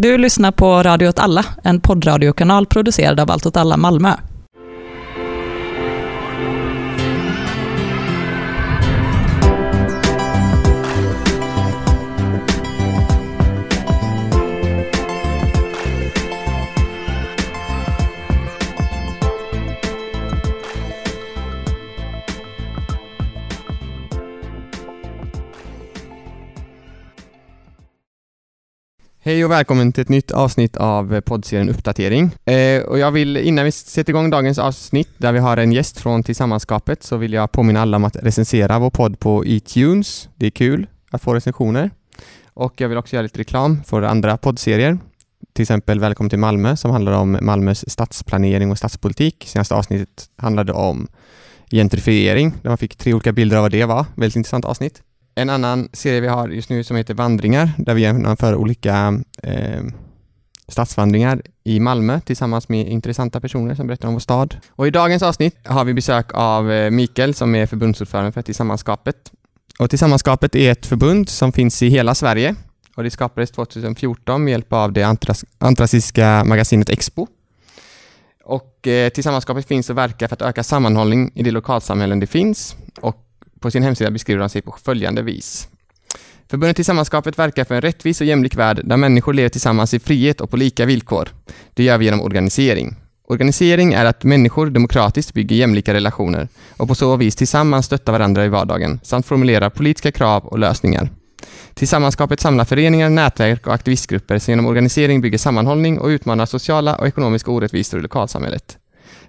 Du lyssnar på Radio åt alla, en poddradiokanal producerad av Allt åt alla Malmö. Hej och välkommen till ett nytt avsnitt av poddserien Uppdatering. Eh, och jag vill, innan vi sätter igång dagens avsnitt, där vi har en gäst från Tillsammanskapet, så vill jag påminna alla om att recensera vår podd på iTunes. Det är kul att få recensioner. Och jag vill också göra lite reklam för andra poddserier. Till exempel Välkommen till Malmö, som handlar om Malmös stadsplanering och stadspolitik. Senaste avsnittet handlade om gentrifiering, där man fick tre olika bilder av vad det var. Väldigt intressant avsnitt. En annan serie vi har just nu som heter Vandringar, där vi genomför olika eh, stadsvandringar i Malmö tillsammans med intressanta personer som berättar om vår stad. Och i dagens avsnitt har vi besök av eh, Mikael som är förbundsordförande för Tillsammanskapet. Och Tillsammanskapet är ett förbund som finns i hela Sverige och det skapades 2014 med hjälp av det antras antirasistiska magasinet Expo. Och eh, Tillsammanskapet finns och verkar för att öka sammanhållning i de lokalsamhällen det finns och på sin hemsida beskriver han sig på följande vis. Förbundet Tillsammanskapet verkar för en rättvis och jämlik värld där människor lever tillsammans i frihet och på lika villkor. Det gör vi genom organisering. Organisering är att människor demokratiskt bygger jämlika relationer och på så vis tillsammans stöttar varandra i vardagen samt formulerar politiska krav och lösningar. Tillsammanskapet samlar föreningar, nätverk och aktivistgrupper som genom organisering bygger sammanhållning och utmanar sociala och ekonomiska orättvisor i lokalsamhället.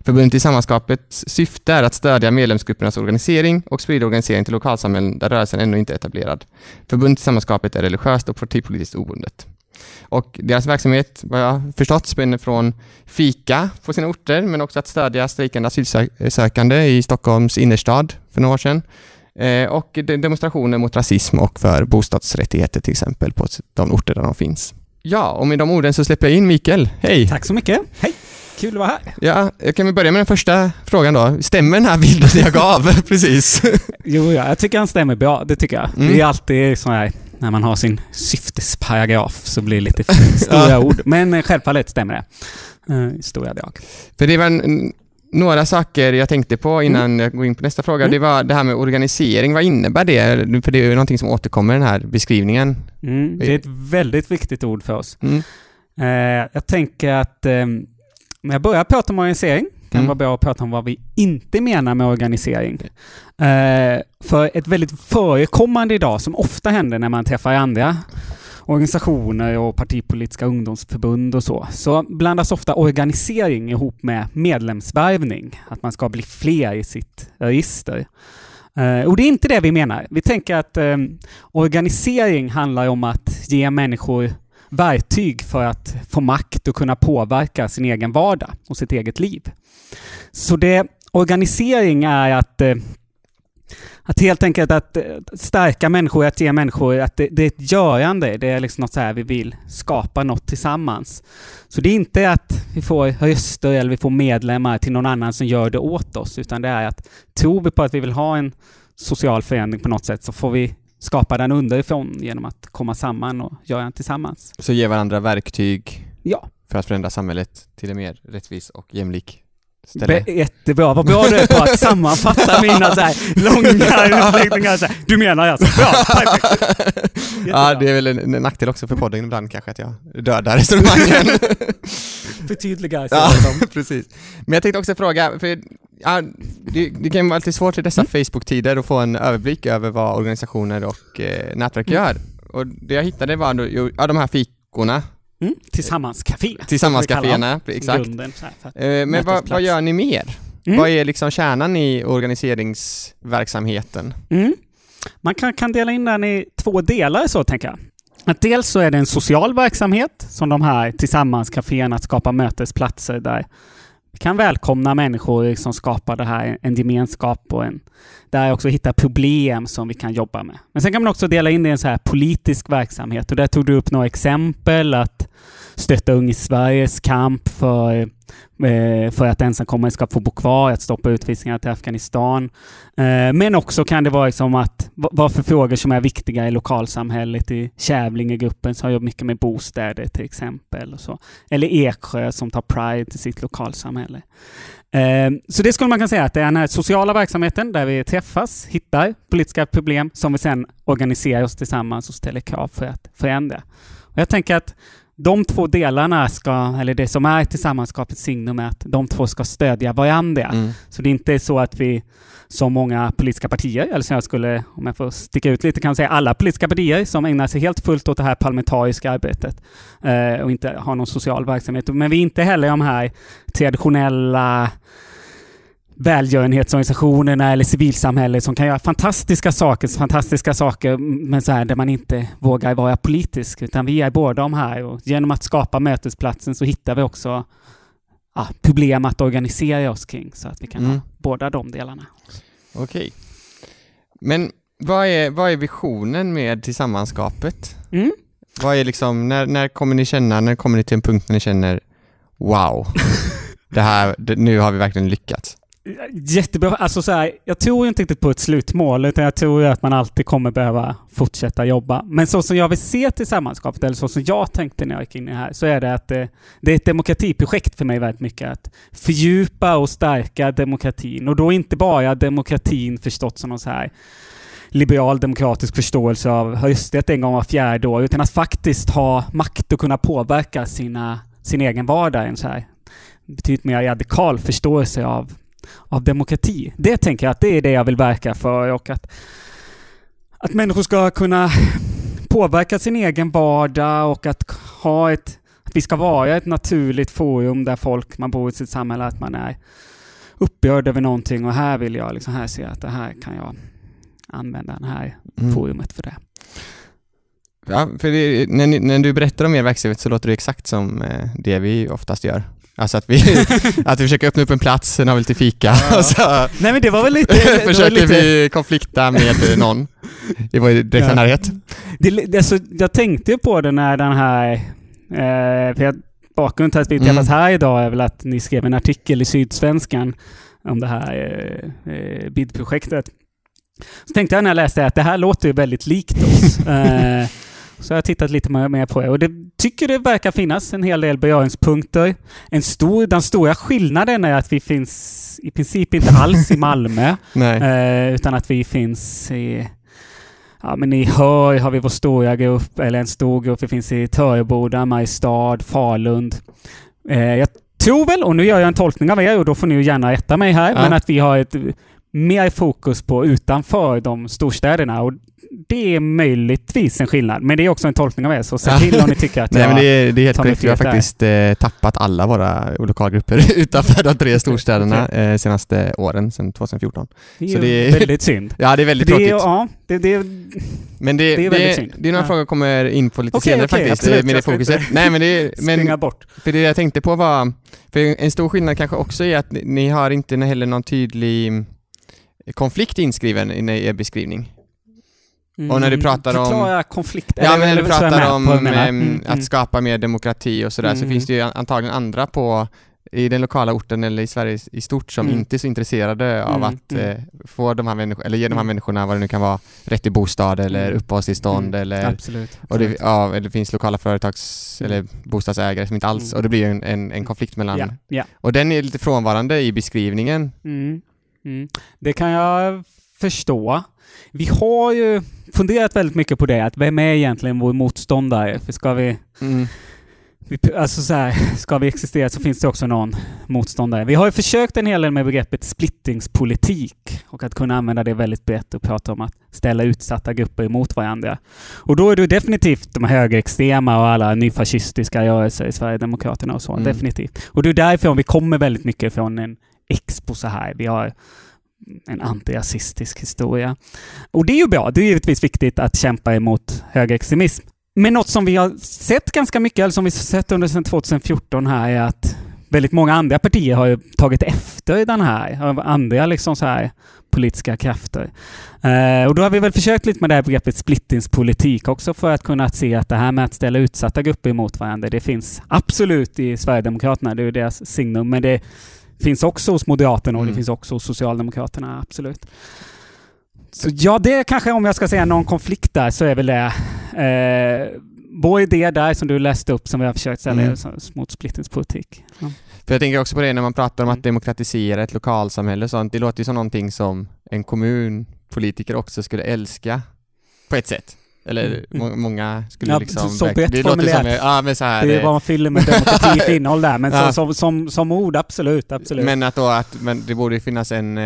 Förbundet Tillsammanskapets syfte är att stödja medlemsgruppernas organisering och sprida organisering till lokalsamhällen där rörelsen ännu inte är etablerad. Förbundet Tillsammanskapet är religiöst och partipolitiskt obundet. Och deras verksamhet, vad jag förstått, spänner från fika på sina orter, men också att stödja strejkande asylsökande i Stockholms innerstad för några år sedan. Eh, och demonstrationer mot rasism och för bostadsrättigheter till exempel på de orter där de finns. Ja, och med de orden så släpper jag in Mikael. Hej! Tack så mycket. Hej! Kul att vara här. Ja, jag kan vi börja med den första frågan då. Stämmer den här bilden jag gav precis? jo, ja, jag tycker han stämmer bra. Det tycker jag. Mm. Det är alltid så här, när man har sin syftesparagraf så blir det lite stora ord. Men eh, självfallet stämmer det. I stora drag. För det var några saker jag tänkte på innan mm. jag går in på nästa fråga. Mm. Det var det här med organisering. Vad innebär det? För det är ju någonting som återkommer i den här beskrivningen. Mm. Det är ett väldigt viktigt ord för oss. Uh, jag tänker att um, när jag börjar prata om organisering kan mm. vara bra att prata om vad vi inte menar med organisering. Eh, för ett väldigt förekommande idag, som ofta händer när man träffar andra organisationer och partipolitiska ungdomsförbund och så, så blandas ofta organisering ihop med medlemsvärvning, att man ska bli fler i sitt register. Uh, och det är inte det vi menar. Vi tänker att um, organisering handlar om att ge människor verktyg för att få makt och kunna påverka sin egen vardag och sitt eget liv. Så det organisering är att eh, att helt enkelt att eh, stärka människor, att ge människor, att det, det, är ett görande. Det är liksom något så här, vi vill skapa något tillsammans. Så det är inte att vi får röster eller vi får medlemmar till någon annan som gör det åt oss, utan det är att tror vi på att vi vill ha en social förändring på något sätt så får vi skapa den underifrån genom att komma samman och göra den tillsammans. Så ge varandra verktyg ja. för att förändra samhället till en mer rättvis och jämlik ställe. Be jättebra, vad bra du är på att sammanfatta mina så här långa utläggningar. Så här. Du menar alltså, bra, perfekt. Ja, det är väl en, en nackdel också för podden ibland kanske att jag dödar resonemangen. Förtydliga. Ja, precis. Men jag tänkte också fråga, för ja, det, det kan vara lite svårt i dessa mm. Facebook-tider att få en överblick över vad organisationer och eh, nätverk mm. gör. Och det jag hittade var då, ja, de här fikorna Mm. Tillsammanscafé. Tillsammanscaféerna, exakt. Grunden, eh, men vad, vad, gör ni mer? Mm. Vad är liksom kärnan i organiseringsverksamheten? Mm. Man kan, kan dela in den i två delar så, tänker jag. Att dels så är det en social verksamhet, som de här tillsammanscaféerna, att skapa mötesplatser där kan välkomna människor som skapar det här, en gemenskap och en, där också hitta problem som vi kan jobba med. Men sen kan man också dela in det i en så här politisk verksamhet och där tog du upp några exempel att stötta Ung i Sveriges kamp för, eh, för att ensamkommande ska få bo kvar, att stoppa utvisningar till Afghanistan. Eh, men också kan det vara liksom att vad för frågor som är viktiga i lokalsamhället. I Kävlingegruppen som har jobbat mycket med bostäder till exempel. Och så. Eller Eksjö som tar Pride till sitt lokalsamhälle. Ehm, så det skulle man kunna säga att det är den här sociala verksamheten där vi träffas, hittar politiska problem som vi sedan organiserar oss tillsammans och ställer krav för att förändra. Och jag tänker att de två delarna ska, eller det som är tillsammanskapets signum är att de två ska stödja varandra. Mm. Så det är inte så att vi som många politiska partier, eller som jag skulle, om jag får sticka ut lite, kan säga alla politiska partier som ägnar sig helt fullt åt det här parlamentariska arbetet eh, och inte har någon social verksamhet. Men vi är inte heller de här traditionella välgörenhetsorganisationerna eller civilsamhället som kan göra fantastiska saker, fantastiska saker, men så här där man inte vågar vara politisk, utan vi är båda de här och genom att skapa mötesplatsen så hittar vi också ja, problem att organisera oss kring så att vi kan mm. ha båda de delarna. Okej. Men vad är, vad är visionen med tillsammanskapet? Mm. Vad är liksom, när, när kommer ni känna, när kommer ni till en punkt när ni känner wow, det här, det, nu har vi verkligen lyckats? Jättebra. Alltså så här, jag tror inte riktigt på ett slutmål, utan jag tror att man alltid kommer behöva fortsätta jobba. Men så som jag vill se tillsammanskapet, eller så som jag tänkte när jag gick in i det här, så är det att det, det är ett demokratiprojekt för mig väldigt mycket. Att fördjupa och stärka demokratin. Och då inte bara demokratin förstått som någon så här liberal demokratisk förståelse av rösträtt en gång var fjärde år, utan att faktiskt ha makt och kunna påverka sina, sin egen vardag. En så här betydligt mer radikal förståelse av av demokrati. Det tänker jag att det är det jag vill verka för och att, att människor ska kunna påverka sin egen vardag och att ha ett att vi ska vara ett naturligt forum där folk, man bor i sitt samhälle, att man är upprörd över någonting och här vill jag liksom, här se att det här kan jag använda det här mm. forumet för det. Ja, för det, när, när, du berättar om er verksamhet så låter det exakt som eh, det vi oftast gör. Alltså att vi, att vi försöker öppna upp en plats, sen har vi lite fika ja. så Nej men det var väl lite... försöker lite... vi konflikta med någon i vår direkta ja. närhet. Det, alltså, jag tänkte på det när den här... Eh, för jag, bakgrunden till att vi träffas mm. här idag är väl att ni skrev en artikel i Sydsvenskan om det här eh, eh BID-projektet. Så tänkte jag när jag läste att det här låter ju väldigt likt oss. eh, så jag har tittat lite mer på det och det tycker det verkar finnas en hel del beröringspunkter. En stor, den stora skillnaden är att vi finns i princip inte alls i Malmö, eh, utan att vi finns i Ja, men i Höj har vi vår stora grupp, eller en stor grupp. Vi finns i Töreboda, Mariestad, Falun. Eh, jag tror väl, och nu gör jag en tolkning av er och då får ni gärna rätta mig här, ja. men att vi har ett mer fokus på utanför de storstäderna. Och det är möjligtvis en skillnad, men det är också en tolkning av er, så säg till om ni tycker att Nej, men det är, det är helt korrekt. Vi har faktiskt eh, tappat alla våra lokalgrupper utanför de tre storstäderna eh, senaste åren, sedan 2014. Det är, så det är väldigt synd. ja, det är väldigt det tråkigt. Är, ja, det, det, men det, det är väldigt synd. Det är några ja. frågor jag kommer in på lite okay, senare okay, faktiskt, absolut, med det fokuset. Nej, men det är, men, bort. För det jag tänkte på var, för en stor skillnad kanske också är att ni, ni har inte heller någon tydlig konflikt inskriven i er beskrivning. Mm. Och när du pratar om... Förklara konflikt. Ja, men när du pratar om mm, mm, att skapa mer demokrati och sådär, så mm. finns det ju antagligen andra på i den lokala orten eller i Sverige i stort som mm. inte är så intresserade av att eh, få de här människorna, eller ge de här människorna vad det nu kan vara, rätt till bostad eller uppehållstillstånd eller... Absolut. Och det, ja, eller det finns lokala företags eller bostadsägare som inte alls, och det blir en, en, en konflikt mellan... Ja. Ja. Och den är lite frånvarande i beskrivningen. Det kan jag förstå. Vi har ju funderat väldigt mycket på det, att vem är egentligen vår motståndare? För ska vi... Mm. vi alltså så här, ska vi existera så finns det också någon motståndare. Vi har ju försökt en hel del med begreppet splittingspolitik och att kunna använda det väldigt brett och prata om att ställa utsatta grupper emot varandra. Och då är det definitivt de högerextrema och alla nyfascistiska rörelser i Sverigedemokraterna och så. Mm. Definitivt. Och det är därifrån vi kommer väldigt mycket från en expo så här. Vi har en antirasistisk historia. Och det är ju bra. Det är givetvis viktigt att kämpa emot högerextremism. Men något som vi har sett ganska mycket, eller som vi har sett under sedan 2014 här, är att väldigt många andra partier har ju tagit efter den här, av andra liksom så här politiska krafter. Eh, och då har vi väl försökt lite med det här begreppet splittingspolitik också för att kunna se att det här med att ställa utsatta grupper emot varandra, det finns absolut i Sverigedemokraterna, det är ju deras signum, men det finns också hos Moderaterna och mm. det finns också hos Socialdemokraterna, absolut. Så ja, det kanske om jag ska säga någon konflikt där så är väl det eh, vår idé där som du läste upp som vi har försökt sälja mm. mot splittingspolitik. Ja. För jag tänker också på det när man pratar om att mm. demokratisera ett lokalsamhälle och sånt. Det låter ju som någonting som en kommunpolitiker också skulle älska på ett sätt. Eller mm. må många skulle ja, liksom... Brett det låter som, ja, men så här, Det är vad man fyller med demokrati för innehåll där, men ja. som, som, som ord, absolut, absolut. Men att då att, men det borde finnas en... Eh,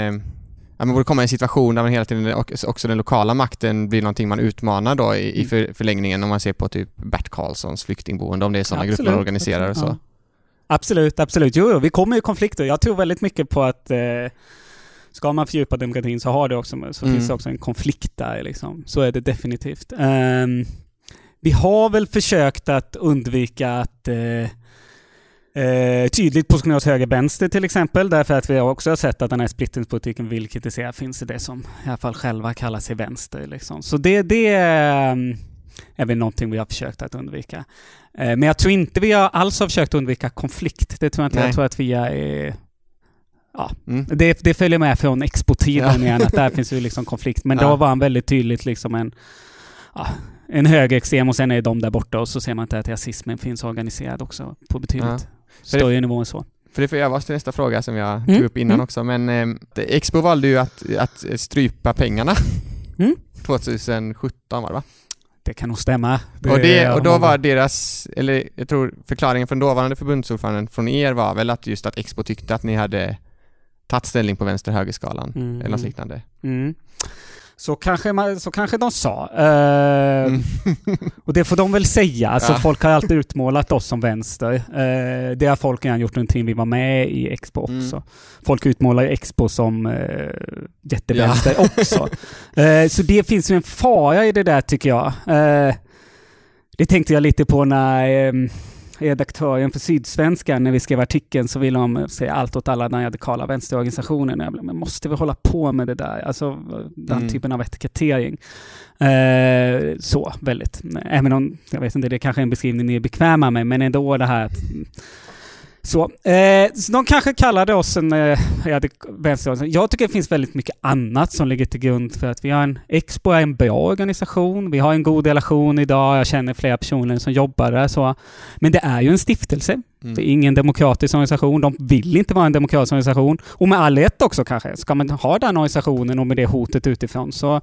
ja, man borde komma i en situation där man hela tiden, också den lokala makten blir någonting man utmanar då i, i mm. förlängningen om man ser på typ Bert Karlssons flyktingboende, om det är sådana grupper man organiserar och så. Ja. Absolut, absolut. Jo, jo, vi kommer i konflikter. Jag tror väldigt mycket på att eh, ska man fördjupa demokratin så, har det också, så mm. finns det också en konflikt där. Liksom. Så är det definitivt. Um, vi har väl försökt att undvika att eh, Eh, tydligt positionera oss höger-vänster till exempel, därför att vi också har sett att den här splittingspolitiken vill kritisera finns i det som i alla fall själva kallar sig vänster. Liksom. Så det, det mm, är väl någonting vi har försökt att undvika. Eh, men jag tror inte vi har alls har försökt undvika konflikt. Det tror jag inte. Nej. Jag tror att vi är Ja, mm. det, det följer med från Expo-tiden ja. igen, att där finns ju liksom konflikt. Men ja. då var han väldigt tydligt liksom en, ja, en högerextrem och sen är de där borta och så ser man inte att rasismen finns organiserad också på betydligt större nivå än så. För det får jag vara till nästa fråga som jag mm. tog upp innan mm. också, men eh, Expo valde ju att, att strypa pengarna. Mm. 2017 var det va? Det kan nog stämma. Det och, det, och då var deras, eller jag tror förklaringen från dåvarande förbundsordföranden från er var väl att just att Expo tyckte att ni hade tagit ställning på vänster-högerskalan mm. eller något liknande. Mm. Så kanske, man, så kanske de sa. Uh, mm. och det får de väl säga. Alltså ja. folk har alltid utmålat oss som vänster. Uh, det har folk redan gjort under vi var med i Expo mm. också. Mm. Folk utmålar Expo som uh, jättevänster ja. också. Uh, så det finns ju en fara i det där tycker jag. det tänkte jag lite på när um, redaktören för Sydsvenskan, när vi skrev artikeln så ville de säga allt åt alla den radikala vänsterorganisationen. Jag blev, men måste vi hålla på med det där? Alltså den mm. typen av etikettering. Eh, så, väldigt. Även om, jag vet inte, det kanske är en beskrivning ni är bekväma med, men ändå det här att så, eh, så de kanske kallade oss en eh. Jag tycker det finns väldigt mycket annat som ligger till grund för att vi har en Expo är en bra organisation. Vi har en god relation idag. Jag känner flera personer som jobbar där. Så. Men det är ju en stiftelse. Mm. Det är ingen demokratisk organisation. De vill inte vara en demokratisk organisation. Och med all rätt också kanske. Ska man ha den organisationen och med det hotet utifrån så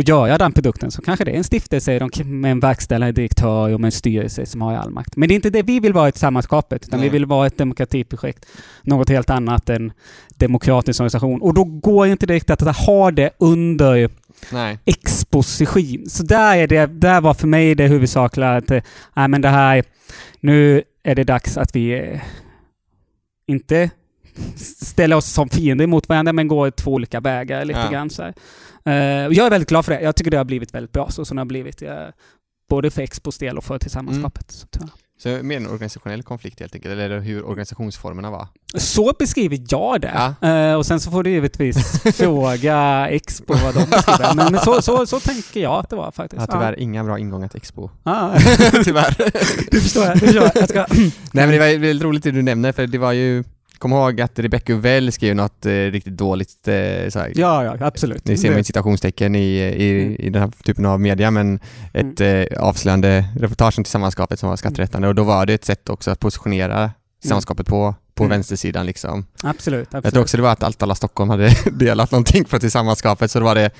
och göra den produkten så kanske det är en stiftelse med en verkställande direktör och med en styrelse som har all makt. Men det är inte det vi vill vara i tillsammanskapet, utan Nej. vi vill vara ett demokratiprojekt. Något helt annat än demokratisk organisation. Och då går det inte direkt att ha det under Nej. exposition. Så där, är det, där var för mig det huvudsakliga att, nej men det här, nu är det dags att vi eh, inte ställer oss som fiender mot varandra, men går två olika vägar lite ja. grann. Så här. Och jag är väldigt glad för det. Jag tycker det har blivit väldigt bra så som det har blivit. Uh, både för Expos del och för tillsammanskapet. Mm. Så mer en organisationell konflikt helt enkelt, eller hur organisationsformerna var? Så beskriver jag det. Ja. Uh, och sen så får du givetvis fråga Expo vad de beskriver. Men, men så, så, så tänker jag att det var faktiskt. Har tyvärr ja. inga bra ingångar till Expo. Tyvärr. det förstår jag. Det förstår jag. jag ska... Nej men det var väldigt roligt det du nämner, för det var ju Kom ihåg att Rebecca Uvell skrev något eh, riktigt dåligt eh, såhär, Ja, ja, absolut. Ni ser med citationstecken i, i, mm. i den här typen av media, men ett mm. eh, avslöjande reportage om Tillsammanskapet som var skatterättande och då var det ett sätt också att positionera mm. på, på mm. vänstersidan liksom. Absolut, absolut. Jag tror också det var att Allt alla Stockholm hade delat någonting på Tillsammanskapet, så då var det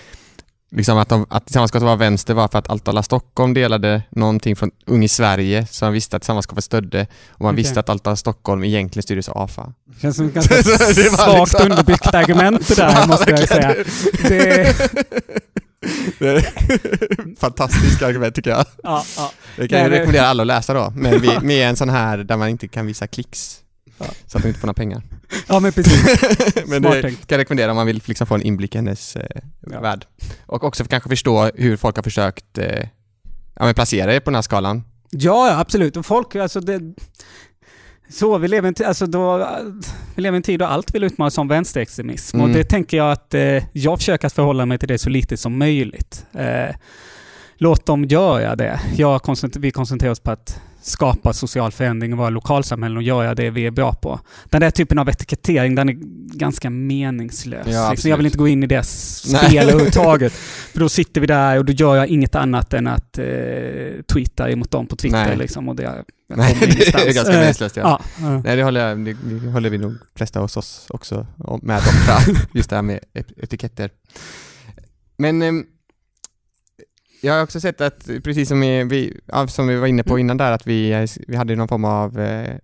liksom att, de, att Tillsammanskapet var vänster var för att Allt Stockholm delade någonting från Ung i Sverige som man visste att Tillsammanskapet stödde och man okay. visste att Allt Stockholm egentligen styrdes av AFA. Det känns som ett ganska svagt liksom... underbyggt argument det där måste jag säga. Det... Är fantastiskt argument tycker jag. Ja, ja. Det kan jag rekommendera alla att läsa då, med, med en sån här där man inte kan visa klicks. Ja. Så att de inte får några pengar. Ja men precis. men det kan jag rekommendera om man vill liksom få en inblick i hennes eh, ja. värld. Och också kanske förstå hur folk har försökt eh, ja, men placera er på den här skalan. Ja, absolut. Och folk, alltså det, Så, vi lever, en, alltså då, vi lever i en tid då allt vill utmanas som vänsterextremism. Mm. Och det tänker jag att eh, jag försöker att förhålla mig till det så lite som möjligt. Eh, låt dem göra det. Jag koncentrer, vi koncentrerar oss på att skapa social förändring i våra lokalsamhällen och göra det vi är bra på. Den där typen av etikettering, den är ganska meningslös. Ja, liksom, jag vill inte gå in i det spelet överhuvudtaget. För då sitter vi där och då gör jag inget annat än att eh, tweeta emot dem på Twitter. Nej. Liksom, och det, Nej, det är ganska meningslöst. Ja. Ja, ja. Nej, det håller, jag, det, det håller vi nog flesta hos oss också med om, just det här med etiketter. Men ehm, jag har också sett att, precis som vi, som vi var inne på mm. innan där, att vi, vi hade någon form av eh,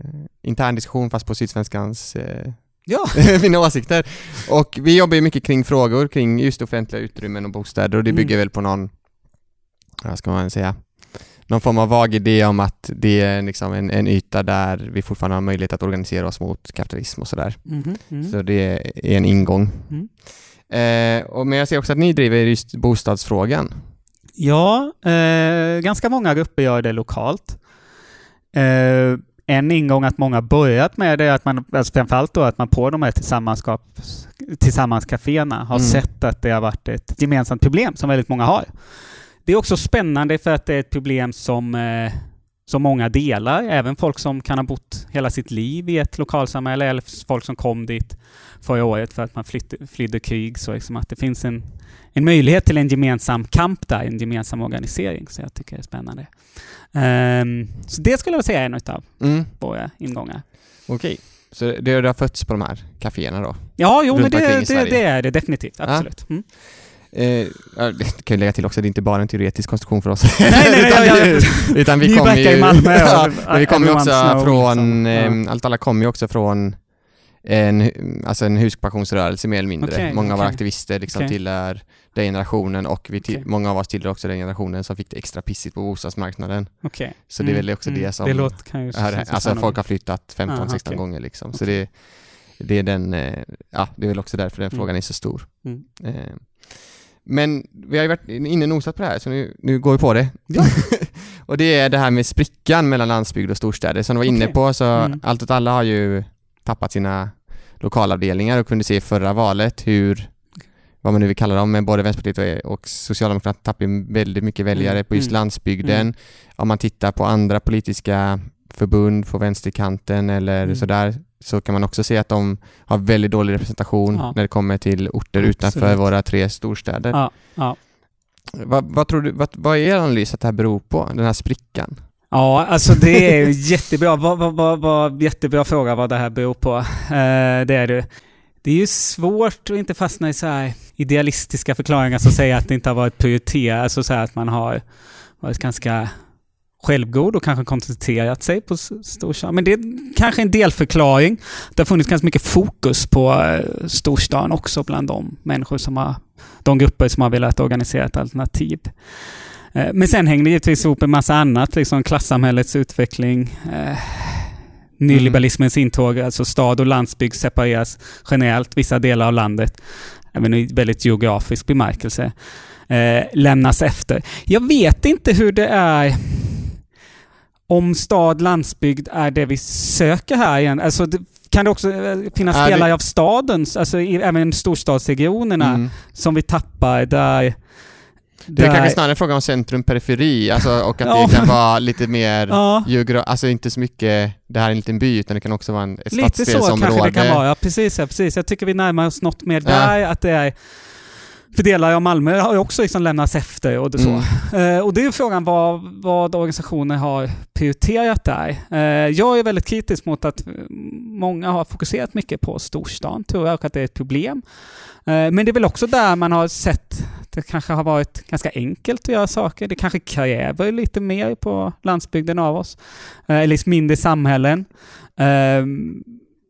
intern diskussion fast på Sydsvenskans eh, ja. mina åsikter. Och vi jobbar ju mycket kring frågor kring just offentliga utrymmen och bostäder och det bygger mm. väl på någon, vad ska man säga, någon form av vag idé om att det är liksom en, en yta där vi fortfarande har möjlighet att organisera oss mot kapitalism och sådär. Mm. Mm. Så det är en ingång. Mm. Eh, och, men jag ser också att ni driver just bostadsfrågan. Ja, eh, ganska många grupper gör det lokalt. Eh, en ingång att många börjat med det är att man, alltså framförallt då att man på de här tillsammanskaféerna har mm. sett att det har varit ett gemensamt problem som väldigt många har. Det är också spännande för att det är ett problem som, eh, som många delar, även folk som kan ha bott hela sitt liv i ett lokalsamhälle eller folk som kom dit förra året för att man flydde, flydde krig. Så liksom att det finns en, en möjlighet till en gemensam kamp där, en gemensam organisering. Så jag tycker det är spännande. Um, så det skulle jag säga är en av mm. våra ingångar. Okej. Så det, har fötts på de här kaféerna då? Ja, jo, men det, det, det, är det definitivt. Absolut. Mm. Eh, det kan jag lägga till också, det är inte bara en teoretisk konstruktion för oss. Nej, nej, nej, utan, vi kommer ju... i Malmö. ja, vi kommer också från, eh, allt alla kommer ju också från en, alltså en huskpassionsrörelse mer eller mindre. Okay, många okay. av våra aktivister liksom okay. tillhör den generationen och vi till, många av oss tillhör också den generationen som fick det extra pissigt på bostadsmarknaden. Okay. Så mm. det är väl också mm. det som... Det låter, här, alltså folk har flyttat 15-16 ah, gånger liksom. Så det, det är den, eh, ja det är väl också därför den mm. frågan är så stor. Mm. Eh, men vi har ju varit inne och nosat på det här, så nu, nu går vi på det. Ja. och det är det här med sprickan mellan landsbygd och storstäder. Som du var inne på, så mm. Allt åt alla har ju tappat sina lokalavdelningar och kunde se i förra valet hur, vad man nu vill kalla dem, men både Vänsterpartiet och Socialdemokraterna tappade väldigt mycket väljare på just mm. landsbygden. Mm. Om man tittar på andra politiska förbund på vänsterkanten eller mm. sådär, så kan man också se att de har väldigt dålig representation ja. när det kommer till orter Absolut. utanför våra tre storstäder. Ja. Ja. Vad, vad, tror du, vad, vad är er analys att det här beror på, den här sprickan? Ja, alltså det är jättebra. Vad, vad, vad, vad, jättebra fråga vad det här beror på. Eh, det är det. Det är ju svårt att inte fastna i så här idealistiska förklaringar som säger att det inte har varit prioriterat, alltså så att man har varit ganska självgod och kanske koncentrerat sig på storstan. Men det är kanske en delförklaring. Det har funnits ganska mycket fokus på eh, storstan också bland de människor som har, de grupper som har velat organisera ett alternativ. Eh, men sen hänger det givetvis ihop med massa annat, liksom klassamhällets utveckling, eh, nyliberalismens intåg, alltså stad och landsbygd separeras generellt, vissa delar av landet, även i väldigt geografisk bemärkelse, eh, lämnas efter. Jag vet inte hur det är om stad, landsbygd är det vi söker här igen. Alltså, det, kan det också eh, finnas är delar det... av stadens, alltså i, även storstadsregionerna, mm. som vi tappar där det är där... kanske snarare en fråga om centrum-periferi, alltså, och att ja. det kan vara lite mer ja. geogra- alltså inte så mycket det här är en liten by, utan det kan också vara en, ett lite stadsdelsområde. Lite så kanske det kan vara, ja precis, ja, precis. Jag tycker vi närmar oss något mer där, att det är för delar av Malmö har ju också liksom lämnats efter och det så. Mm. Eh, och det är frågan vad, vad organisationer har prioriterat där. Eh, jag är väldigt kritisk mot att många har fokuserat mycket på storstan, tror jag, och att det är ett problem. Eh, men det är väl också där man har sett det kanske har varit ganska enkelt att göra saker. Det kanske kräver lite mer på landsbygden av oss. Eh, eller mindre samhällen. Ehm,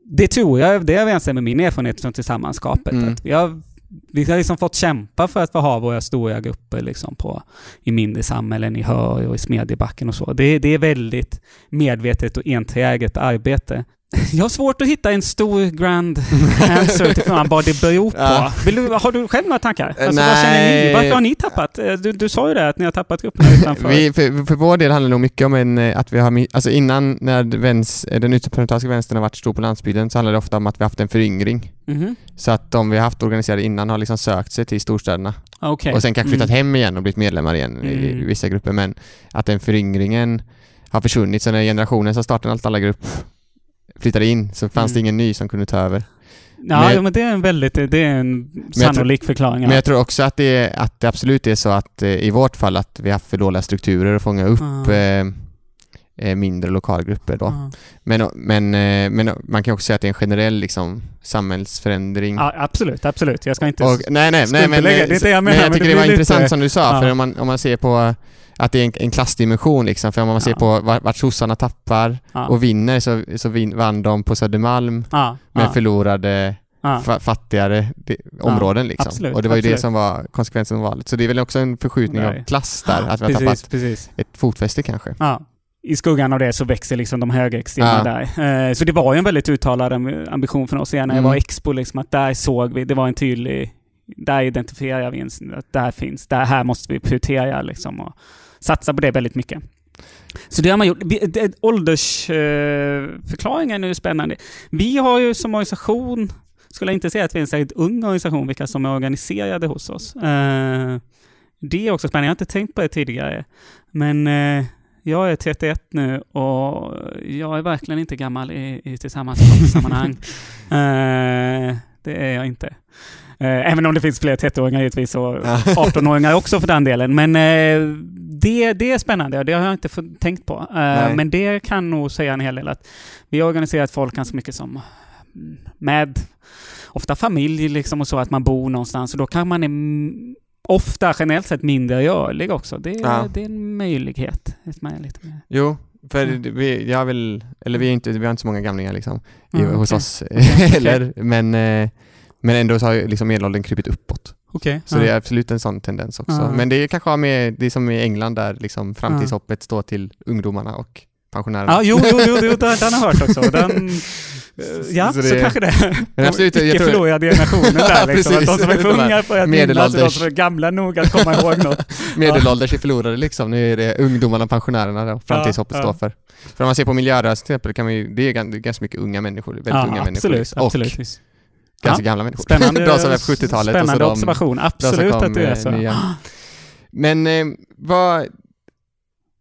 det tror jag, det är jag med min erfarenhet från tillsammanskapet. Mm. Att vi har vi har liksom fått kämpa för att få ha våra stora grupper liksom på, i mindre samhällen, i Hör och i Smedjebacken och så. Det, det är väldigt medvetet och enträget arbete. Jag har svårt att hitta en stor grand answer till frågan vad det beror på. Ja. Vill du, har du själv några tankar? Alltså, vad Nej. känner ni? Varför har ni tappat? Eh, Du, du sa ju det, att ni har tappat grupperna utanför. Vi, för, för vår del handlar det nog mycket om en, eh, att vi har, alltså innan när väns, eh, den ytterparlamentariska vänstern har varit stor på landsbygden så handlar det ofta om att vi har haft en föryngring. Mhm. Så att de vi har haft organiserade innan har liksom sökt sig till storstäderna Okej. och sen kanske flyttat Mm. hem igen och blivit medlemmar igen i, i Mm. vissa grupper men att den föryngringen har försvunnit så när generationen som startade allt alla grupp flyttade in så fanns det Mm. ingen ny som kunde ta över. Ja, Men- jo, men det är en väldigt, det är en tror- sannolik förklaring. ja. Men jag tror också att det, att det absolut är så att eh, i vårt fall att vi har haft för dåliga strukturer att fånga upp Ja. eh, mindre lokalgrupper då. Ja. Men, men, eh, men man kan också säga att det är en generell liksom, samhällsförändring. Ja, absolut, absolut. Jag ska inte... Och, nej, nej, nej, men, det är det jag menar, men jag men tycker det det var blir intressant lite- som du sa, Ja. för om man, om man ser på att det är en, en klassdimension liksom, för om man ser Ja. på vart, sossarna tappar ja. och vinner så, så vin, vann de på Södermalm ja, men förlorade fattigare de, områden liksom. absolut, och det var ju det absolut. som var konsekvensen av valet. Så det är väl också en förskjutning Nej. av klass där, att vi har precis, tappat precis. ett fotfäste kanske. I skuggan av det så växer liksom de högerextrema Ja. där. Eh, så det var ju en väldigt uttalad am- ambition från oss igen när jag Mm. var Expo, liksom, att där såg vi, det var en tydlig, där identifierar vi att där finns, där här måste vi prioritera liksom och satsa på det väldigt mycket. Så det har man gjort. Åldersförklaringen är ju spännande. Vi har ju som organisation, skulle jag inte säga att vi är en särskilt ung organisation, vilka som är organiserade hos oss. Eh, det är också spännande, jag har inte tänkt på det tidigare. Men eh, jag är 31 nu och jag är verkligen inte gammal i, i tillsammanskapssammanhang. eh, det är jag inte. Eh, även om det finns fler 30-åringar givetvis och Ja. 18-åringar också för den delen. Men eh, det, det är spännande och det har jag inte tänkt på. Eh, Nej. men det kan nog säga en hel del att vi har organiserat folk ganska mycket som med ofta familj liksom och så, att man bor någonstans och då kan man ofta generellt sett mindre rörlig också. Det, är- Ja. det är en möjlighet. Är lite mer. Jo, för Mm. vi, jag vill, eller vi, är inte, vi har inte så många gamlingar liksom i, Mm, hos okej. oss heller, men, eh, men ändå så har liksom medelåldern krypit uppåt. Okej. Så det är absolut en sån tendens också. Ja. Men det är kanske har med, det är som i England där liksom framtidshoppet står till ungdomarna och pensionärerna. Ja, jo, jo, jo, jo den, den har jag hört också. Den, ja, Så så, det- kanske det. Men absolut, icke förlorade generationen där liksom. Att de Precis. som är för unga för att minnas och de som är gamla nog att komma ihåg något. Medelålders är förlorade liksom. Nu är det ungdomarna och pensionärerna där framtidshoppet Ja, står ja. för. För om man ser på miljörörelsen till exempel, kan man ju, det är är ganska mycket unga människor. Väldigt unga människor. absolut, liksom. Och absolut. Ganska gamla människor. Spännande, de som är på 70-talet. och så spännande de, observation. de Absolut kom, att det är så. nya. Men eh, vad,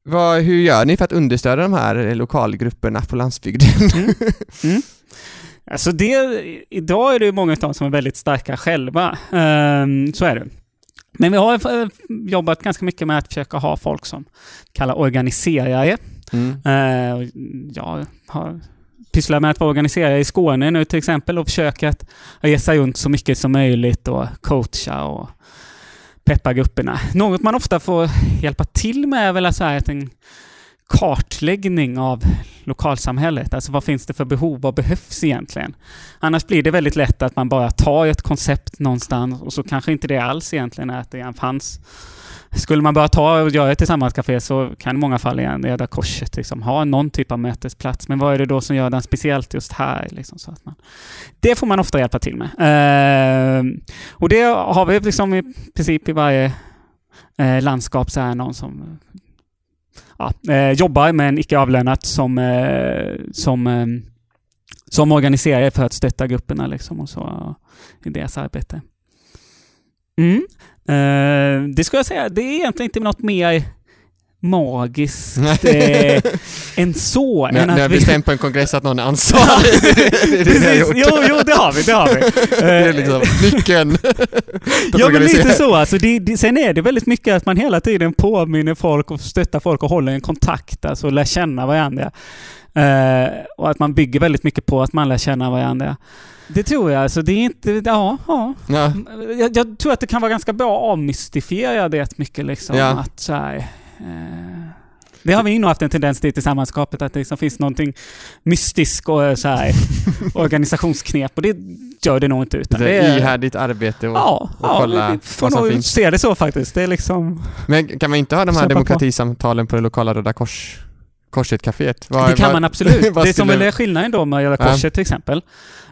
vad, hur gör ni för att understödja de här lokalgrupperna på landsbygden? Alltså det, idag är det ju många av dem som är väldigt starka själva. Ehm, så är det. Men vi har eh, jobbat ganska mycket med att försöka ha folk som kallar organiserare. Mm. Eh, jag har pysslar med att vara organiserare i Skåne nu till exempel och försöker att resa runt så mycket som möjligt och coacha och peppa grupperna. Något man ofta får hjälpa till med är väl så här att en kartläggning av lokalsamhället. Alltså vad finns det för behov? Vad behövs egentligen? Annars blir det väldigt lätt att man bara tar ett koncept någonstans och så kanske inte det alls egentligen är att det redan fanns. Skulle man bara ta och göra ett tillsammanscafé så kan i många fall igen Röda Korset liksom ha någon typ av mötesplats. Men vad är det då som gör den speciellt just här? Liksom, så att man, det får man ofta hjälpa till med. Eh, och det har vi liksom i princip i varje eh, landskap så är någon som ja, eh, jobbar men icke avlönat som, eh, som, eh, som organiserare för att stötta grupperna liksom och så i deras arbete. Mm. Eh, det skulle jag säga, det är egentligen inte något mer magiskt eh, än så. Ni, än ni har att vi- bestämt på en kongress att någon är ansvarig. det är det Precis, gjort. jo, jo, det har vi, det har vi. det är Eh, liksom nyckeln. Ja, men lite så. Alltså, det, det, sen är det väldigt mycket att man hela tiden påminner folk och stöttar folk och håller en kontakt, alltså lär känna varandra. Eh, och att man bygger väldigt mycket på att man lär känna varandra. Det tror jag. Alltså, det är inte... Ja, ja. Ja. Jag, jag tror att det kan vara ganska bra att avmystifiera det mycket liksom. Ja. Att så här, eh, det har vi nog haft en tendens till i sammanskapet, att det liksom finns någonting mystiskt och eh, så här, organisationsknep. Och det gör det nog inte. Utan Det det är är, ihärdigt arbete och, Ja, och ja kolla vi får vad som nog finns. se det så faktiskt. Det är liksom... Men kan man inte ha de här demokratisamtalen på det lokala Röda Kors Korset-caféet? Det kan man absolut. det som väl är skillnaden då med Röda Korset ja. till exempel.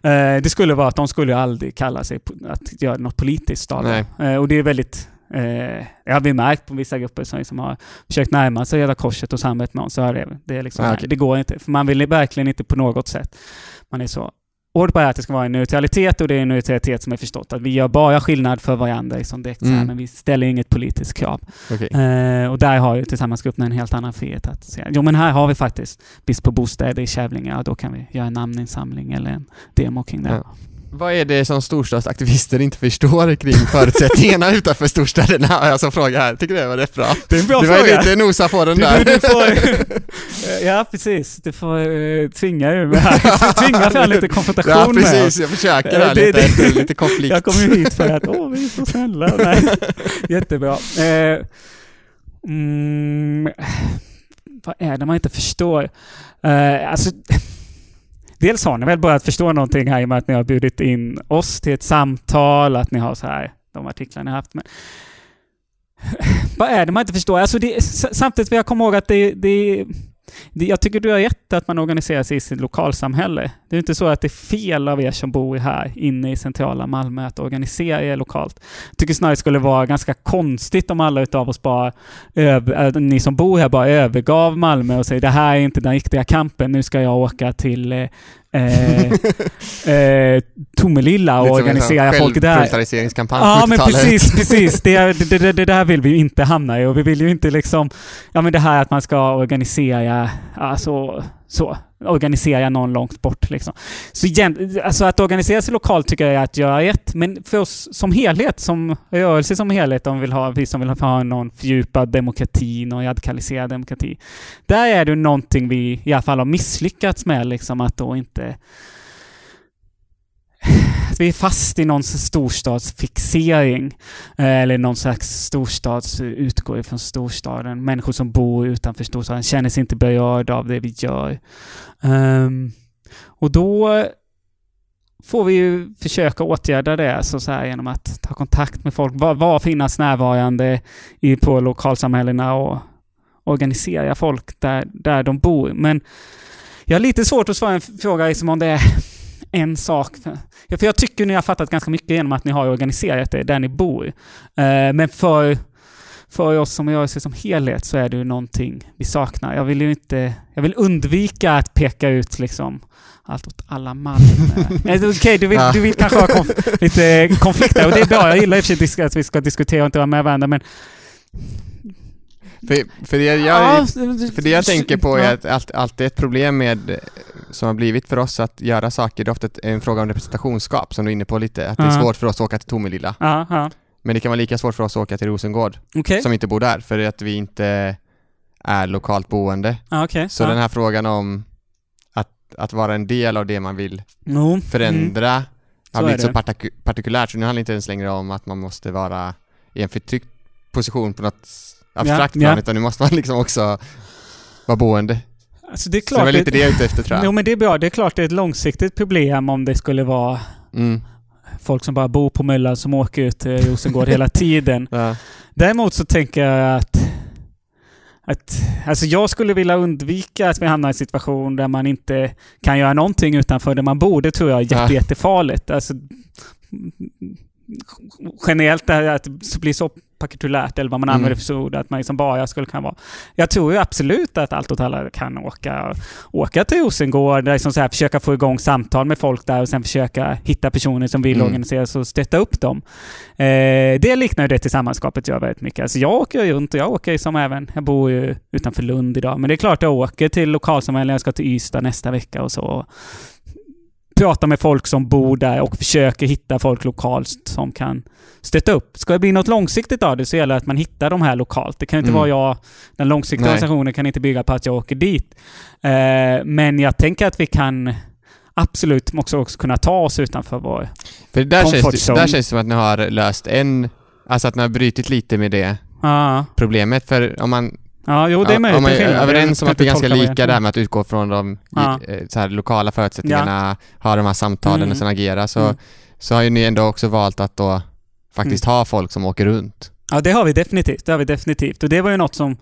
Eh, det skulle vara att de skulle aldrig kalla sig att göra något politiskt av eh, Och det är väldigt Eh, jag har märkt på vissa grupper som liksom har försökt närma sig Röda Korset och samarbeta med oss, så är det, det, är liksom, ah, okay. det går inte. För man vill verkligen inte på något sätt. Man är så hård på att det ska vara en neutralitet och det är en neutralitet som är förstått att vi gör bara skillnad för varandra liksom direkt mm. här, men vi ställer inget politiskt krav. Okay. Eh, och där har ju Tillsammansgruppen en helt annan frihet att säga, jo men här har vi faktiskt brist på bostäder i Kävlinge, ja, då kan vi göra en namninsamling eller en demo kring det. Ja. Vad är det som storstadsaktivister inte förstår kring förutsättningarna utanför storstäderna? Har jag som fråga här. Tycker det var rätt bra. Det är en bra du fråga. Du var lite nosa på den du, där. Du, får, ja, precis. Du får uh, tvinga ur mig här. Tvinga fram lite konfrontation Ja, precis. Jag försöker här det, lite, det, lite konflikt. Jag kommer ju hit för att, åh, vi är så snälla. Nej. Jättebra. Uh, mm, vad är det man inte förstår? Uh, alltså dels har ni väl börjat förstå någonting här i och med att ni har bjudit in oss till ett samtal, att ni har så här, de artiklar ni har haft. Men vad är det man inte förstår? Alltså det, samtidigt vill jag komma ihåg att det, det, det, jag tycker du har rätt att man organiserar sig i sitt lokalsamhälle. Det är inte så att det är fel av er som bor här inne i centrala Malmö att organisera er lokalt. Jag tycker snarare det skulle vara ganska konstigt om alla utav oss bara, över, ni som bor här bara övergav Malmö och säger det här är inte den riktiga kampen, nu ska jag åka till eh, eh, eh, Tomelilla och organisera folk där. Självmilitariseringskampanj Ja, men precis, precis. Det, det, det, det, där vill vi ju inte hamna i och vi vill ju inte liksom, ja men det här att man ska organisera, alltså så, organisera någon långt bort liksom. Så igen, alltså att organisera sig lokalt tycker jag är att göra rätt, men för oss som helhet, som rörelse som helhet, om vi, vill ha, vi som vill ha någon fördjupad demokrati, någon radikaliserad demokrati, där är det någonting vi i alla fall har misslyckats med, liksom att då inte att vi är fast i någon storstadsfixering. Eh, eller någon slags storstads, utgår ifrån storstaden. Människor som bor utanför storstaden känner sig inte berörda av det vi gör. Um, och då får vi ju försöka åtgärda det så, så här, genom att ta kontakt med folk, vara var finnas närvarande i, på lokalsamhällena och organisera folk där, där de bor. Men jag har lite svårt att svara en fråga liksom om det är en sak. För jag tycker ni har fattat ganska mycket genom att ni har organiserat det där ni bor. Eh, men för, för oss som rörelse som helhet så är det ju någonting vi saknar. Jag vill ju inte... Jag vill undvika att peka ut liksom allt åt alla Malmö. Okej, okay, du, vill, du vill kanske ha konf lite konflikter och det är bra. Jag gillar i och för sig att vi ska diskutera och inte vara med varandra men för, för, det jag, ja, för det jag tänker på är att allt, alltid ett problem med som har blivit för oss att göra saker, det är ofta en fråga om representationskap som du är inne på lite, att det är svårt för oss att åka till Tomelilla. Men det kan vara lika svårt för oss att åka till Rosengård, okay. som inte bor där, för att vi inte är lokalt boende. Okay. Så den här frågan om att, att vara en del av det man vill no. förändra mm. har blivit så, så partikulärt, så nu handlar det inte ens längre om att man måste vara i en förtryckt position på något abstrakt ja, plan, ja. utan nu måste man liksom också vara boende. Alltså det är klart... Så det var lite det jag är ute efter tror jag. Jo men det är bra. Det är klart det är ett långsiktigt problem om det skulle vara mm. folk som bara bor på Möllan som åker ut till Rosengård hela tiden. Ja. Däremot så tänker jag att att, alltså jag skulle vilja undvika att vi hamnar i en situation där man inte kan göra någonting utanför där man bor. Det tror jag är jätte, ja. jättefarligt. Alltså, generellt att det blir så pakitulärt, eller vad man använder mm. för ord, att man liksom bara skulle kunna vara. Jag tror ju absolut att Allt åt alla kan åka, åka till Rosengård, liksom så här, försöka få igång samtal med folk där och sen försöka hitta personer som vill mm. organisera sig och stötta upp dem. Eh, det liknar ju det tillsammanskapet gör väldigt mycket. Alltså jag åker runt och jag åker som även, jag bor ju utanför Lund idag, men det är klart jag åker till lokalsamhällen, jag ska till Ystad nästa vecka och så pratar med folk som bor där och försöker hitta folk lokalt som kan stötta upp. Ska det bli något långsiktigt av det så gäller det att man hittar de här lokalt. Det kan inte mm. vara jag, den långsiktiga Nej. organisationen kan inte bygga på att jag åker dit. Eh, men jag tänker att vi kan absolut också, också kunna ta oss utanför vår För där känns, det, där känns det som att ni har löst en, alltså att ni har brutit lite med det ah. problemet. För om man Ja, jo det är möjligt. Om man är överens om att det är ganska lika det här med att utgå från de ja. Eh, så här, lokala förutsättningarna, ja. ha de här samtalen mm. och sen agera, så, mm. så har ju ni ändå också valt att då faktiskt mm. ha folk som åker runt Ja, det har vi definitivt. Det har vi definitivt. Och det var ju något som...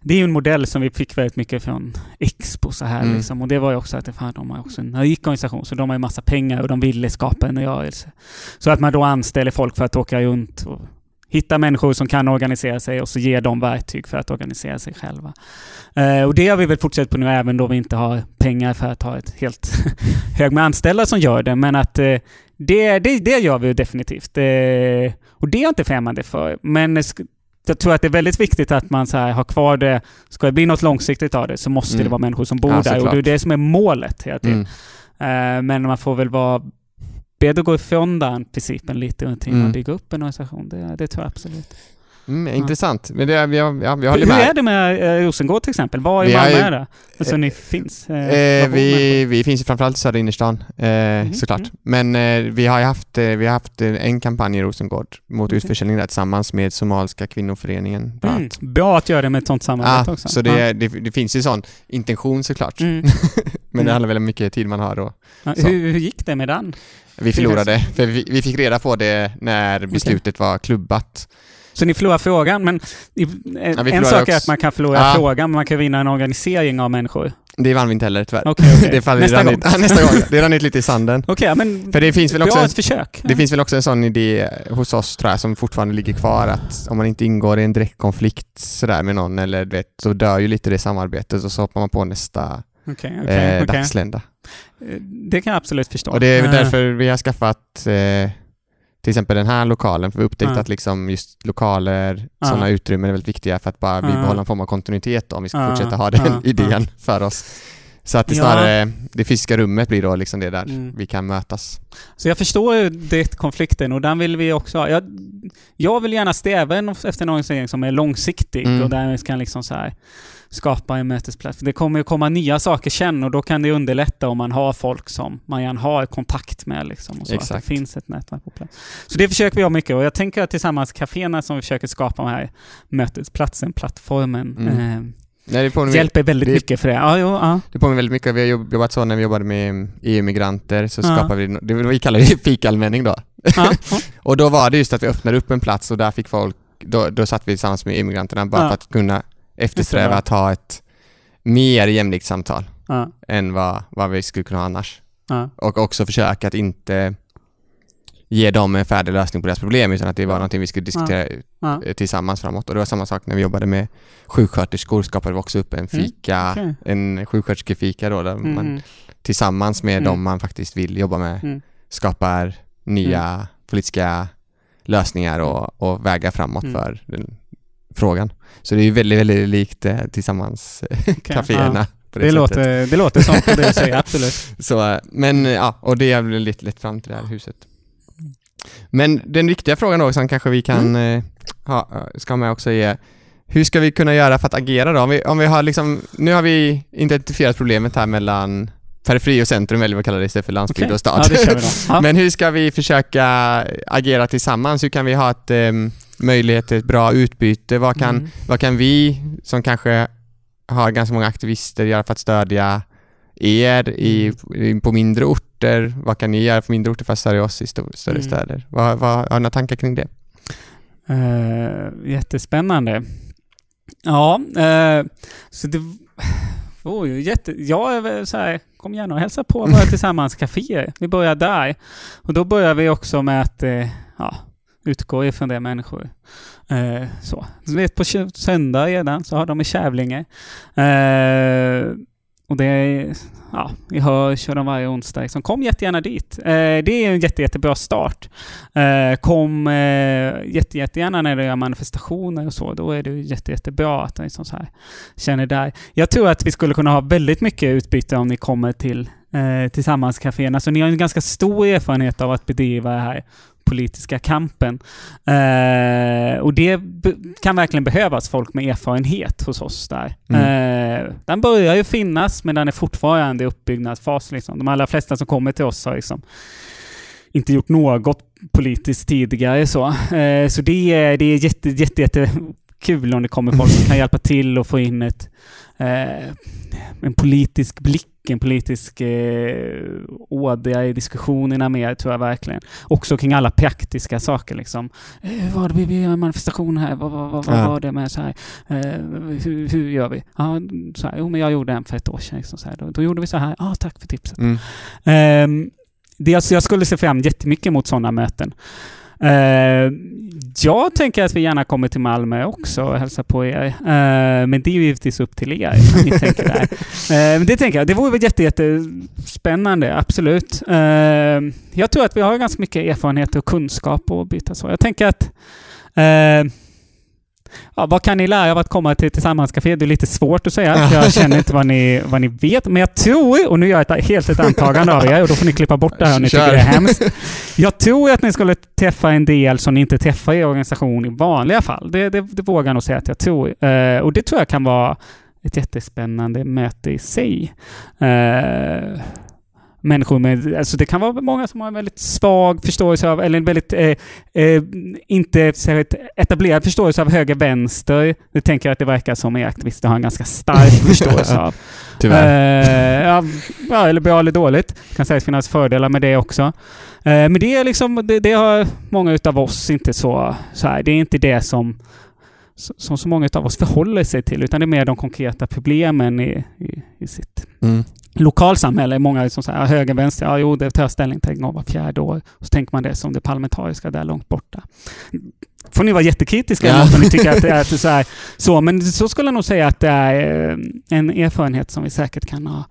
Det är ju en modell som vi fick väldigt mycket från Expo så här mm. liksom. Och det var ju också att fan, de har också en rik organisation, så de har ju massa pengar och de ville skapa en rörelse. Så att man då anställer folk för att åka runt och hitta människor som kan organisera sig och så ge dem verktyg för att organisera sig själva. Eh, och det har vi väl fortsatt på nu även då vi inte har pengar för att ha ett helt hög med anställda som gör det. Men att eh, det, det, det gör vi definitivt. Eh, och det är jag inte främmande för. Men jag tror att det är väldigt viktigt att man så har kvar det. Ska det bli något långsiktigt av det så måste mm. det vara människor som bor ja, där. Och det är det som är målet hela tiden. Mm. Uh, men man får väl vara beredd att gå ifrån den principen lite tiden mm. och bygga upp en organisation. Det, det tror jag absolut. Mm, intressant. Men det, jag, jag, jag håller Hur med. är det med eh, Rosengård till exempel? Var i Malmö är det? Alltså eh, ni finns? Eh, eh vi, vi finns ju framförallt i södra innerstan, mm, såklart. Mm. Men eh, vi har haft, vi har haft en kampanj i Rosengård mot okay. utförsäljning där tillsammans med Somaliska kvinnoföreningen. Mm. Bra att göra det med ett sånt samarbete ah, också. Så det, det, det, finns ju sån intention såklart. Mm. Men det mm. handlar väl om mycket tid man har då. Ja, hur, hur gick det med den? Vi förlorade, för vi, vi, fick reda på det när beslutet okay. var klubbat. Så ni förlorar frågan, men ja, en sak också. är att man kan förlora ja. frågan, men man kan vinna en organisering av människor. Det vann vi inte heller tyvärr. Okay, okay. det nästa, gång. Ut, nästa gång. Det rann ut lite i sanden. Okay, men För det finns väl också, ett försök. Det finns väl också en sån idé hos oss tror jag som fortfarande ligger kvar att om man inte ingår i en direktkonflikt sådär med någon eller vet, så dör ju lite det samarbetet och så hoppar man på nästa okay, eh, dagslända. Eh, det kan jag absolut förstå. Och det är därför vi har skaffat eh, till exempel den här lokalen, för vi upptäckte ja. att liksom just lokaler, ja. sådana utrymmen är väldigt viktiga för att bara bibehålla en form av kontinuitet om vi ska fortsätta ha den idén för oss. Så att det snarare, det fysiska rummet blir då liksom det där mm. vi kan mötas. Så jag förstår det konflikten och den vill vi också ha. Jag, jag vill gärna sträva efter en organisering som är långsiktig mm. och där vi kan liksom så här skapa en mötesplats. Det kommer ju komma nya saker sen och då kan det underlätta om man har folk som man gärna har kontakt med. Liksom, och så Exakt. att det finns ett nätverk på plats. Så det försöker vi ha mycket och jag tänker att tillsammans kaféerna som vi försöker skapa den här mötesplatsen, plattformen, mm. eh, Nej, det hjälper väldigt det, mycket för det. Ja, jo, ja. Det påminner väldigt mycket. Vi har jobbat så när vi jobbade med EU-migranter så ja. skapade vi, det vi kallar det fikallmänning då. Ja. och då var det just att vi öppnade upp en plats och där fick folk, då, då satt vi tillsammans med EU-migranterna bara för att kunna eftersträva att ha ett mer jämlikt samtal ja. än vad, vad vi skulle kunna ha annars. Ja. Och också försöka att inte ge dem en färdig lösning på deras problem utan att det var ja. någonting vi skulle diskutera ja. tillsammans framåt. Och det var samma sak när vi jobbade med sjuksköterskor skapade vi också upp en mm, fika, mm. okay. en sjuksköterskefika då där mm. man tillsammans med mm. dem man faktiskt vill jobba med mm. skapar nya mm. politiska lösningar och, och vägar framåt för den frågan. Så det är ju väldigt, väldigt likt eh, tillsammans okay, kaféerna. Ja. Det, det låter, det låter som det du säger, absolut. Så, men ja, och det har väl lett, lett fram till det här huset. Men den viktiga frågan då som kanske vi kan mm. eh, ha, ska ha med också är hur ska vi kunna göra för att agera då? Om vi, om vi har liksom, nu har vi identifierat problemet här mellan periferi och centrum väljer vi att kalla det istället för landsbygd okay. och stad. Ja. Men hur ska vi försöka agera tillsammans? Hur kan vi ha ett um, möjlighet till ett bra utbyte? Vad kan, mm. vad kan vi som kanske har ganska många aktivister göra för att stödja er i, mm. på mindre orter? Vad kan ni göra på mindre orter för att stödja oss i större mm. städer? Vad, vad, har ni några tankar kring det? Uh, jättespännande. Ja, uh, så det var ju jätte... Jag är så här, kom gärna och hälsa på våra Tillsammans kaféer. Vi börjar där. Och då börjar vi också med att uh, ja, utgå ifrån det människor. Eh, så. Du vet på söndag redan så har de i Kävlinge. Eh, och det är, ja, vi hör, kör de varje onsdag. Liksom. Kom jättegärna dit. Eh, det är en jätte, jättebra start. Eh, kom eh, jätte, jättegärna när det är manifestationer och så. Då är det jätte, jättebra att liksom så här, känner där. Jag tror att vi skulle kunna ha väldigt mycket utbyte om ni kommer till eh, Tillsammans-caféerna. Så ni har en ganska stor erfarenhet av att bedriva det här politiska kampen. Eh, och det kan verkligen behövas folk med erfarenhet hos oss där. Mm. Eh, den börjar ju finnas, men den är fortfarande i uppbyggnadsfas. Liksom. De allra flesta som kommer till oss har liksom inte gjort något politiskt tidigare. Så, eh, så det är, det är jätte, jätte, jätte om det kommer folk som kan hjälpa till och få in ett, eh, en politisk blick en politisk eh, ådra i diskussionerna mer, tror jag verkligen. Också kring alla praktiska saker liksom. Eh, vad vi, vi en manifestation här, vad, vad, vad, ja. var det med så här, eh, hur, hur, gör vi? Ja, så här, jo men jag gjorde en för ett år sedan, liksom, så här, då, då, gjorde vi så här, ja tack för tipset. Mm. Eh, det, alltså, jag skulle se fram jättemycket mot sådana möten. Uh, jag tänker att vi gärna kommer till Malmö också och hälsar på er. Uh, men det är ju givetvis upp till er. ni tänker där. Uh, men det tänker jag, det vore väl jätte, jättespännande, absolut. jag tror att vi har ganska mycket erfarenhet och kunskap att byta så. Jag tänker att Ja, vad kan ni lära av att komma till Tillsammanscafé? Det är lite svårt att säga, jag känner inte vad ni, vad ni vet. Men jag tror, och nu gör jag ett helt ett antagande av er, och då får ni klippa bort det här om ni tycker det är hemskt. Jag tror att ni skulle träffa en del som ni inte träffar i organisation i vanliga fall. Det, det, det vågar jag nog säga att jag tror. Uh, och det tror jag kan vara ett jättespännande möte i sig. Människor med, alltså det kan vara många som har en väldigt svag förståelse av, eller en väldigt, eh, eh, inte särskilt etablerad förståelse av höger-vänster. Nu tänker jag att det verkar som er aktivister har en ganska stark förståelse av. Tyvärr. Eh, ja, eller bra eller dåligt. Det kan säkert finnas fördelar med det också. Eh, men det är liksom, det, det, har många utav oss inte så, så här, det är inte det som som så många av oss förhåller sig till, utan det är mer de konkreta problemen i, i, i sitt mm lokalsamhälle, många som säger höger, vänster, ja jo det tar jag ställning till en gång var fjärde år. Och så tänker man det som det parlamentariska där långt borta. Får ni vara jättekritiska ja. om ni tycker att det är så här, så, men så skulle jag nog säga att det är eh, en erfarenhet som vi säkert kan ha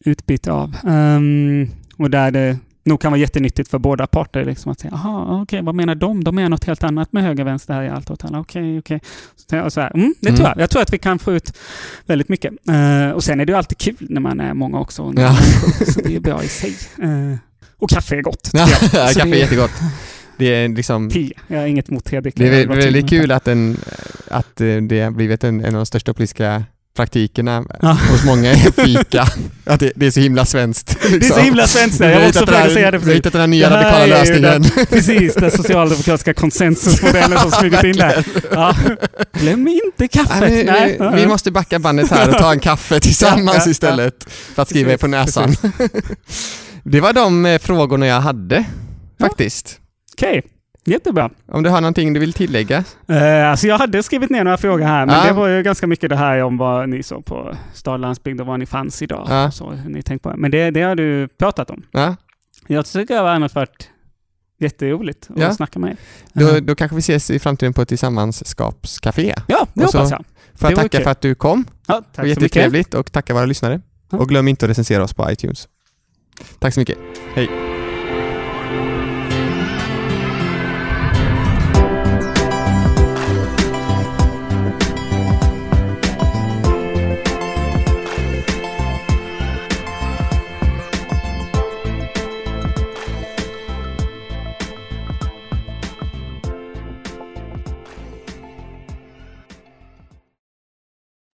utbyte av. Um, och där det nog kan vara jättenyttigt för båda parter. Liksom, att säga, okej, okay, vad menar de? De menar något helt annat med höger vänster här i allt åt alla. Okej, okej. Okay. Så mm, det mm. tror jag. Jag tror att vi kan få ut väldigt mycket. Uh, och sen är det ju alltid kul när man är många också. Ja. så det är bra i sig. Uh, och kaffe är gott. Ja, kaffe är jättegott. Det är liksom... Te. Jag har inget emot te. Det är väldigt kul att, en, att det har blivit en, en av de största politiska praktikerna ja. hos många är fika. Att det, det, är så himla svenskt. Liksom. Det är så himla svenskt. Jag var också att säga det. Du har hittat den här nya radikala lösningen. Den, precis, den socialdemokratiska konsensusmodellen som smugit in där. Ja. Glöm inte kaffet. Nej, Nej. Vi, vi, måste backa bandet här och ta en kaffe tillsammans ja, istället för att skriva er på näsan. det var de eh, frågorna jag hade, faktiskt. Okej. Okay. Jättebra. Om du har någonting du vill tillägga? Uh, alltså jag hade skrivit ner några frågor här, men ja. det var ju ganska mycket det här om vad ni såg på stad landsbygd och var ni fanns idag. Ja. Så, ni tänkt på. Men det, det har du pratat om. Ja. Jag tycker det har varit jätteroligt att ja. snacka med er. Då, då kanske vi ses i framtiden på ett tillsammanskapscafé. Ja, det hoppas jag. Får jag tacka för att du kom. Ja, tack det var jättetrevligt och tacka våra lyssnare. Och glöm inte att recensera oss på iTunes. Tack så mycket. Hej!